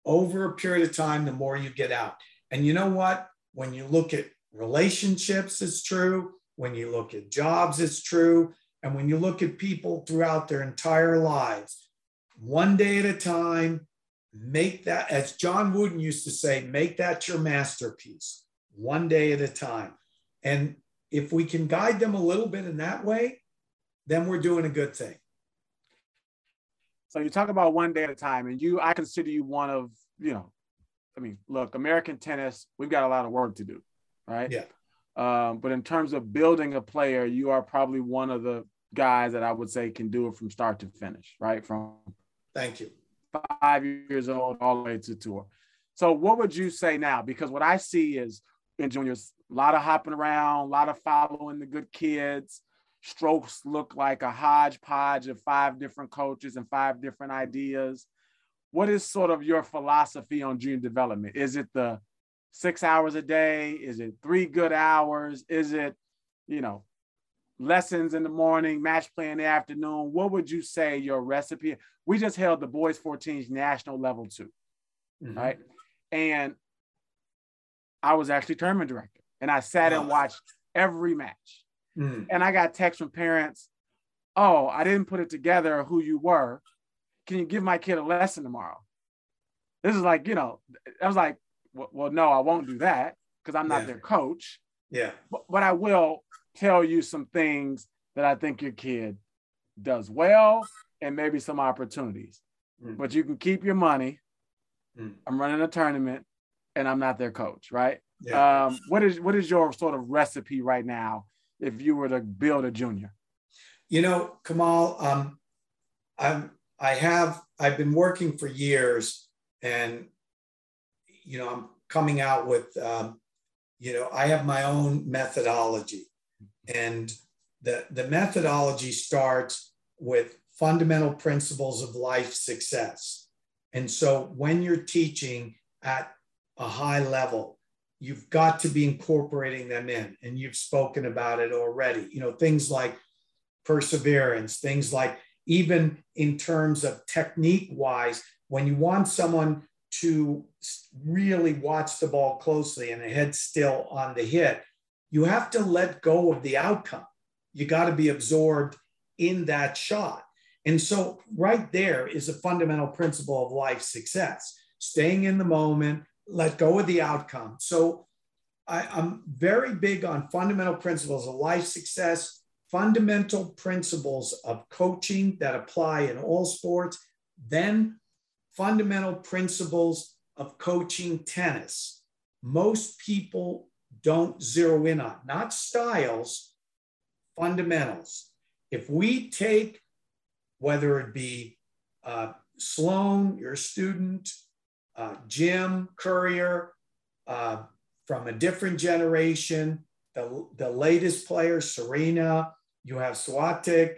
over a period of time, the more you get out. And you know what? When you look at relationships, it's true. When you look at jobs, it's true. And when you look at people throughout their entire lives, one day at a time, make that, as John Wooden used to say, make that your masterpiece, one day at a time. And if we can guide them a little bit in that way, then we're doing a good thing. So you talk about one day at a time, and you, I consider you one of, you know, I mean, look, American tennis, we've got a lot of work to do, right? Yeah. Um, but in terms of building a player, you are probably one of the guys that I would say can do it from start to finish, right? From thank you, five years old all the way to tour. So what would you say now? Because what I see is in juniors, a lot of hopping around, a lot of following the good kids. Strokes look like a hodgepodge of five different coaches and five different ideas. What is sort of your philosophy on junior development? Is it the six hours a day? Is it three good hours? Is it, you know, lessons in the morning, match play in the afternoon? What would you say your recipe? We just held the boys 14s national level 2 mm-hmm. right? And I was actually tournament director, and I sat and watched every match. Mm-hmm. And I got texts from parents, "Oh, I didn't put it together who you were. Can you give my kid a lesson tomorrow?" This is like, you know, I was like, "Well, well no, I won't do that because I'm not yeah. their coach." Yeah. But, but I will tell you some things that I think your kid does well and maybe some opportunities. Mm. But you can keep your money. Mm. I'm running a tournament and I'm not their coach, right? Yeah. Um, what is what is your sort of recipe right now if you were to build a junior? You know, Kamau, um, I'm I have I've been working for years, and you know I'm coming out with um, you know I have my own methodology, and the the methodology starts with fundamental principles of life success. And so when you're teaching at a high level, you've got to be incorporating them in. And you've spoken about it already. You know, things like perseverance, things like even in terms of technique wise, when you want someone to really watch the ball closely and the head still on the hit, you have to let go of the outcome. You got to be absorbed in that shot. And so, right there is a fundamental principle of life success staying in the moment, let go of the outcome. So, I, am very big on fundamental principles of life success, fundamental principles of coaching that apply in all sports, then fundamental principles of coaching tennis. Most people don't zero in on, not styles, fundamentals. If we take whether it be uh, Sloane, your student, uh, Jim Courier, uh, from a different generation, the, the latest player, Serena, you have Swiatek,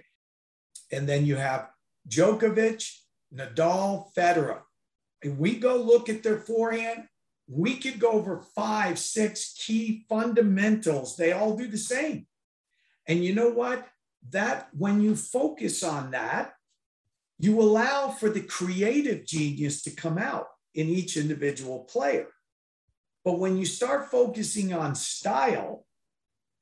and then you have Djokovic, Nadal, Federer. And we go look at their forehand, we could go over five, six key fundamentals. They all do the same. And you know what? that when you focus on that, you allow for the creative genius to come out in each individual player. But when you start focusing on style,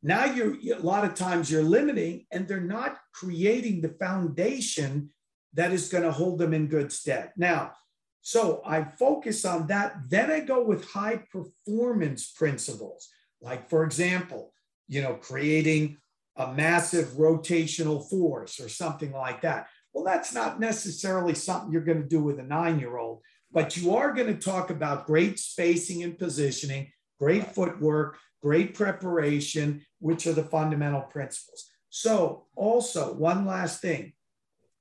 now you're a lot of times you're limiting and they're not creating the foundation that is going to hold them in good stead. Now, so I focus on that. Then I go with high performance principles. Like, for example, you know, creating a massive rotational force or something like that. Well, that's not necessarily something you're going to do with a nine year old, but you are going to talk about great spacing and positioning, great footwork, great preparation, which are the fundamental principles. So, also, one last thing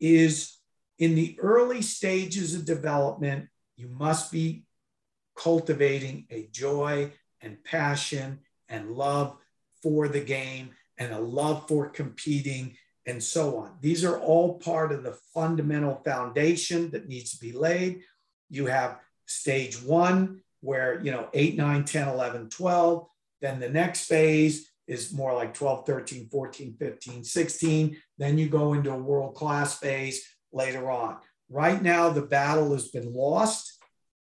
is in the early stages of development, you must be cultivating a joy and passion and love for the game and a love for competing and so on. These are all part of the fundamental foundation that needs to be laid. You have stage one, where, you know, 8, 9, 10, 11, 12. Then the next phase is more like 12, 13, 14, 15, 16. Then you go into a world class phase later on. Right now, the battle has been lost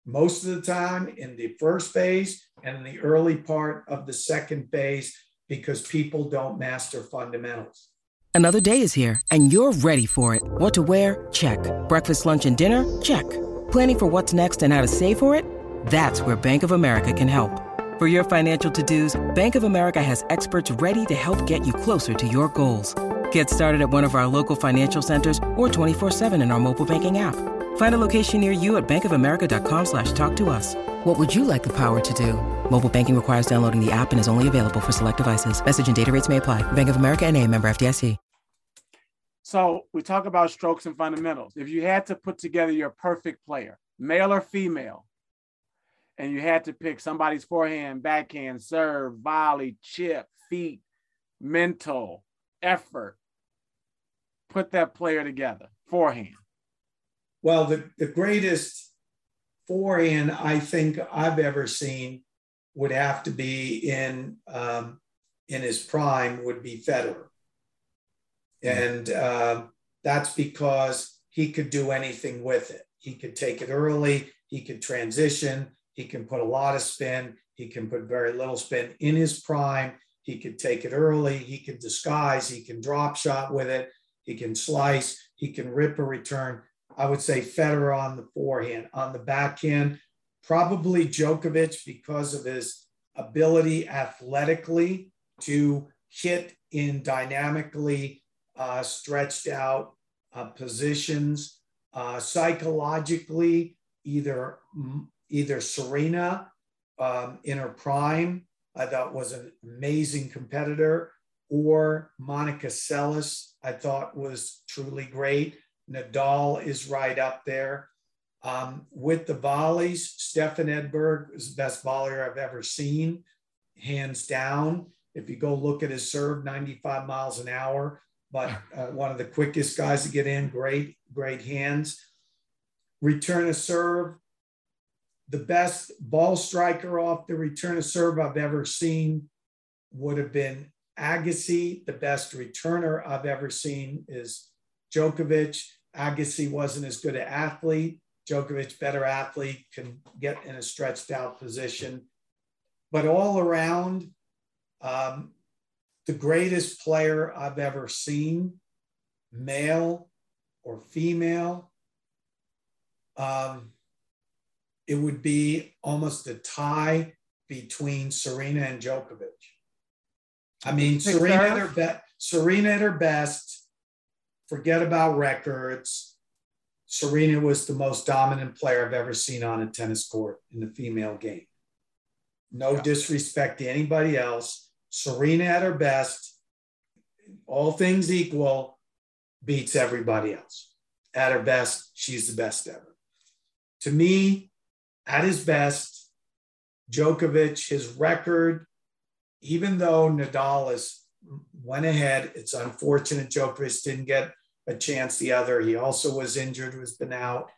most of the time in the first phase and in the early part of the second phase because people don't master fundamentals. Another day is here and you're ready for it. What to wear? Check. Breakfast, lunch, and dinner? Check. Planning for what's next and how to save for it? That's where Bank of America can help. For your financial to-dos, Bank of America has experts ready to help get you closer to your goals. Get started at one of our local financial centers or 24-7 in our mobile banking app. Find a location near you at bankofamerica.com slash talk to us. What would you like the power to do? Mobile banking requires downloading the app and is only available for select devices. Message and data rates may apply. Bank of America and a member FDIC. So we talk about strokes and fundamentals. If you had to put together your perfect player, male or female, and you had to pick somebody's forehand, backhand, serve, volley, chip, feet, mental, effort, put that player together, forehand. Well, the, the greatest forehand I think I've ever seen would have to be in um, in his prime would be Federer, and uh, that's because he could do anything with it. He could take it early. He could transition. He can put a lot of spin. He can put very little spin in his prime. He could take it early. He can disguise. He can drop shot with it. He can slice. He can rip a return. I would say Federer on the forehand. On the backhand, probably Djokovic because of his ability athletically to hit in dynamically uh, stretched out uh, positions. Uh, psychologically, either either Serena um, in her prime, I thought was an amazing competitor, or Monica Seles, I thought was truly great. Nadal is right up there. Um, with the volleys, Stefan Edberg is the best volleyer I've ever seen, hands down. If you go look at his serve, 95 miles an hour, but uh, one of the quickest guys to get in, great, great hands. Return of serve, the best ball striker off the return of serve I've ever seen would have been Agassi. The best returner I've ever seen is Djokovic. Agassi wasn't as good an athlete. Djokovic, better athlete, can get in a stretched out position. But all around, um, the greatest player I've ever seen, male or female, um, it would be almost a tie between Serena and Djokovic. I mean, Serena at, her be- Serena at her best, forget about records. Serena was the most dominant player I've ever seen on a tennis court in the female game. No yeah. disrespect to anybody else. Serena at her best, all things equal, beats everybody else. At her best, she's the best ever. To me, at his best, Djokovic, his record, even though Nadal is went ahead, it's unfortunate Djokovic didn't get a chance the other. He also was injured, was been out.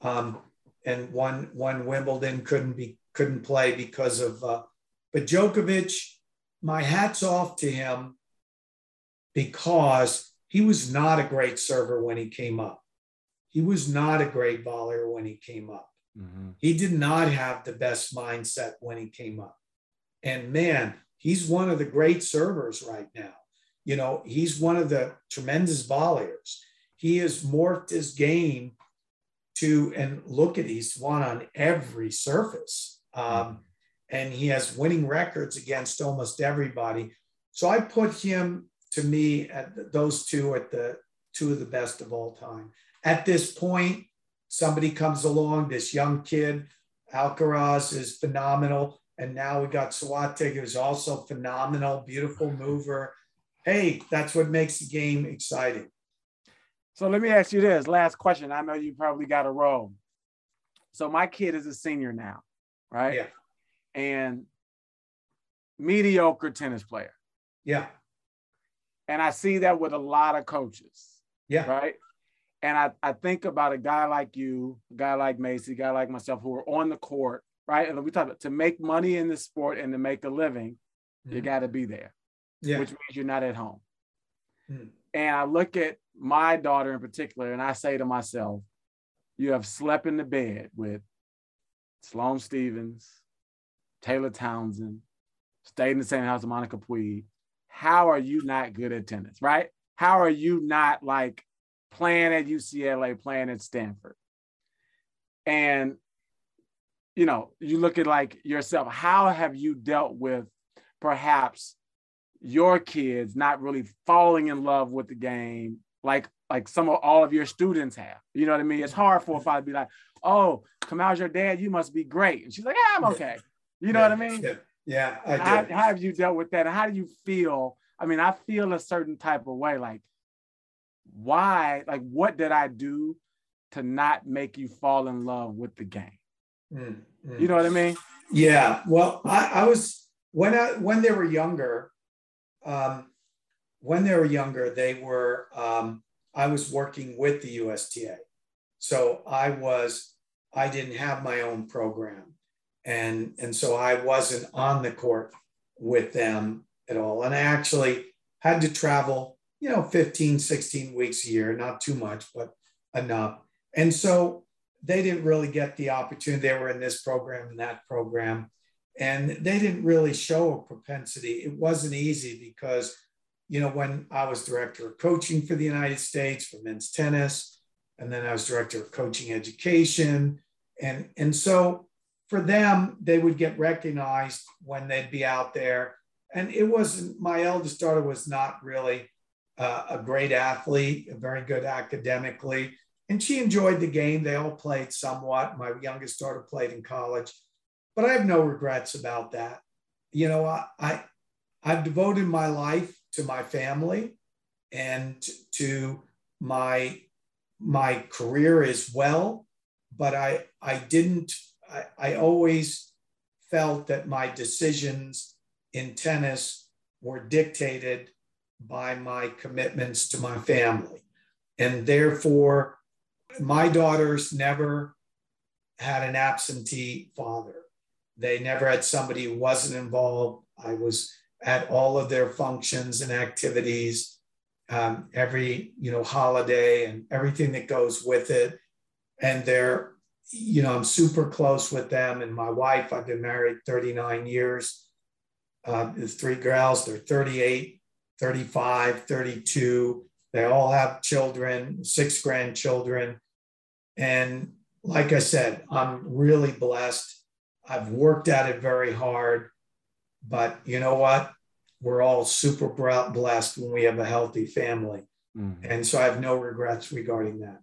Um, and one one Wimbledon couldn't be couldn't play because of uh, but Djokovic, my hats off to him because he was not a great server when he came up. He was not a great volleyer when he came up. Mm-hmm. He did not have the best mindset when he came up. And man, he's one of the great servers right now. You know, he's one of the tremendous volleyers. He has morphed his game to, and look at, he's won on every surface. Um, and he has winning records against almost everybody. So I put him to me at those two at the two of the best of all time. At this point, somebody comes along, this young kid, Alcaraz is phenomenal. And now we got Swiatek, who's also phenomenal, beautiful mover. Hey, that's what makes the game exciting. So let me ask you this last question. I know you probably got a roll. So my kid is a senior now, right? Yeah. And mediocre tennis player. Yeah. And I see that with a lot of coaches. Yeah. Right. And I, I think about a guy like you, a guy like Macci, a guy like myself who are on the court, right? And we talk about to make money in the sport and to make a living, mm-hmm. you got to be there, yeah. which means you're not at home. Mm-hmm. And I look at my daughter in particular, and I say to myself, you have slept in the bed with Sloane Stevens, Taylor Townsend, stayed in the same house with Monica Puig. How are you not good at tennis, right? How are you not like playing at UCLA, playing at Stanford? And you know, you look at like yourself, how have you dealt with perhaps your kids not really falling in love with the game like like some of all of your students have? You know what I mean? It's hard for a father to be like, oh, Kamau's your dad, you must be great. And she's like, yeah, I'm okay. You know yeah, what I mean? Yeah, yeah I. How, how have you dealt with that? how do you feel I mean, I feel a certain type of way. Like, why? Like, what did I do to not make you fall in love with the game? Mm, mm. You know what I mean? Yeah. Well, I, I was when I when they were younger. Um, when they were younger, they were. Um, I was working with the USTA, so I was. I didn't have my own program, and and so I wasn't on the court with them at all. And I actually had to travel, you know, 15, 16 weeks a year, not too much, but enough. And so they didn't really get the opportunity. They were in this program and that program, and they didn't really show a propensity. It wasn't easy because, you know, when I was director of coaching for the United States for men's tennis, and then I was director of coaching education. And, and so for them, they would get recognized when they'd be out there and it wasn't my eldest daughter was not really uh, a great athlete, very good academically, and she enjoyed the game. They all played somewhat. My youngest daughter played in college, but I have no regrets about that. You know, I, I I've devoted my life to my family and to my my career as well, but I I didn't. I, I always felt that my decisions in tennis were dictated by my commitments to my family. And therefore, my daughters never had an absentee father. They never had somebody who wasn't involved. I was at all of their functions and activities, um, every you know holiday and everything that goes with it. And they're, you know, I'm super close with them. And my wife, I've been married 39 years uh, three girls. They're 38, 35, 32. They all have children, six grandchildren. And like I said, I'm really blessed. I've worked at it very hard. But you know what? We're all super blessed when we have a healthy family. Mm-hmm. And so I have no regrets regarding that.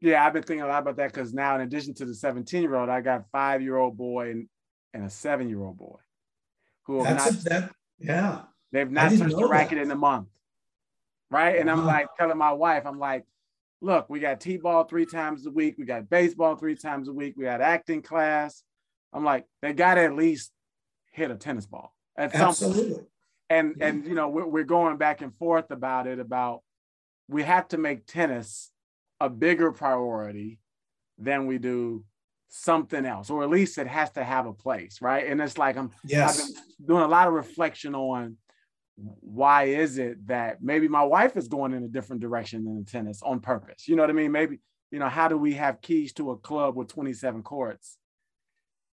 Yeah, I've been thinking a lot about that because now, in addition to the 17 year old, I got five year old boy and, and a seven year old boy who have That's not, a, that, yeah, they've not touched the racket in a month, right? And I'm like telling my wife, I'm like, look, we got t-ball three times a week, we got baseball three times a week, we got acting class. I'm like, they got to at least hit a tennis ball at some Absolutely. Point. And yeah. and you know we're, we're going back and forth about it about we have to make tennis a bigger priority than we do something else, or at least it has to have a place, right? And it's like I'm yes. I've been doing a lot of reflection on why is it that maybe my wife is going in a different direction than the tennis on purpose. You know what I mean? Maybe you know, how do we have keys to a club with 27 courts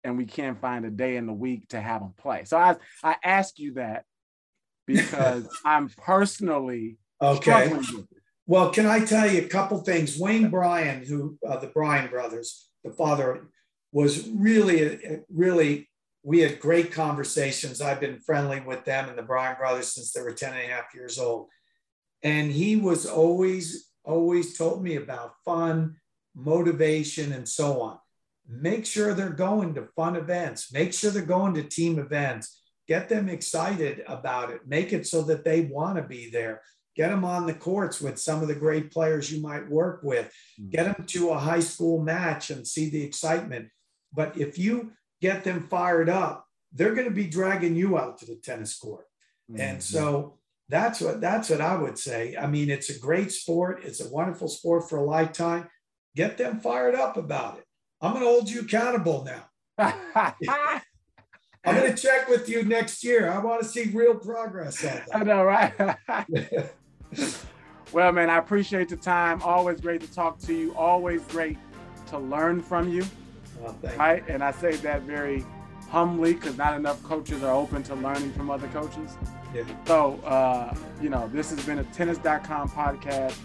and we can't find a day in the week to have them play? So I, I ask you that because [laughs] I'm personally okay. Well, can I tell you a couple things? Wayne Bryan, who uh, the Bryan brothers, the father, was really, really. We had great conversations. I've been friendly with them and the Bryan brothers since they were 10 and a half years old. And he was always always told me about fun, motivation, and so on. Make sure they're going to fun events, make sure they're going to team events, get them excited about it, make it so that they want to be there. Get them on the courts with some of the great players you might work with. Hmm. Get them to a high school match and see the excitement. But if you get them fired up, they're going to be dragging you out to the tennis court. Mm-hmm. And so that's what that's what I would say. I mean, it's a great sport. It's a wonderful sport for a lifetime. Get them fired up about it. I'm going to hold you accountable now. [laughs] I'm going to check with you next year. I want to see real progress. I know, right? [laughs] well, man, I appreciate the time. Always great to talk to you. Always great to learn from you. Well, right? You. And I say that very humbly because not enough coaches are open to learning from other coaches. Yeah. So, uh, you know, this has been a tennis.com podcast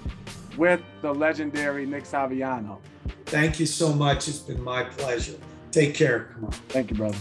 with the legendary Nick Saviano. Thank you so much. It's been my pleasure. Take care. Come on. Thank you, brother.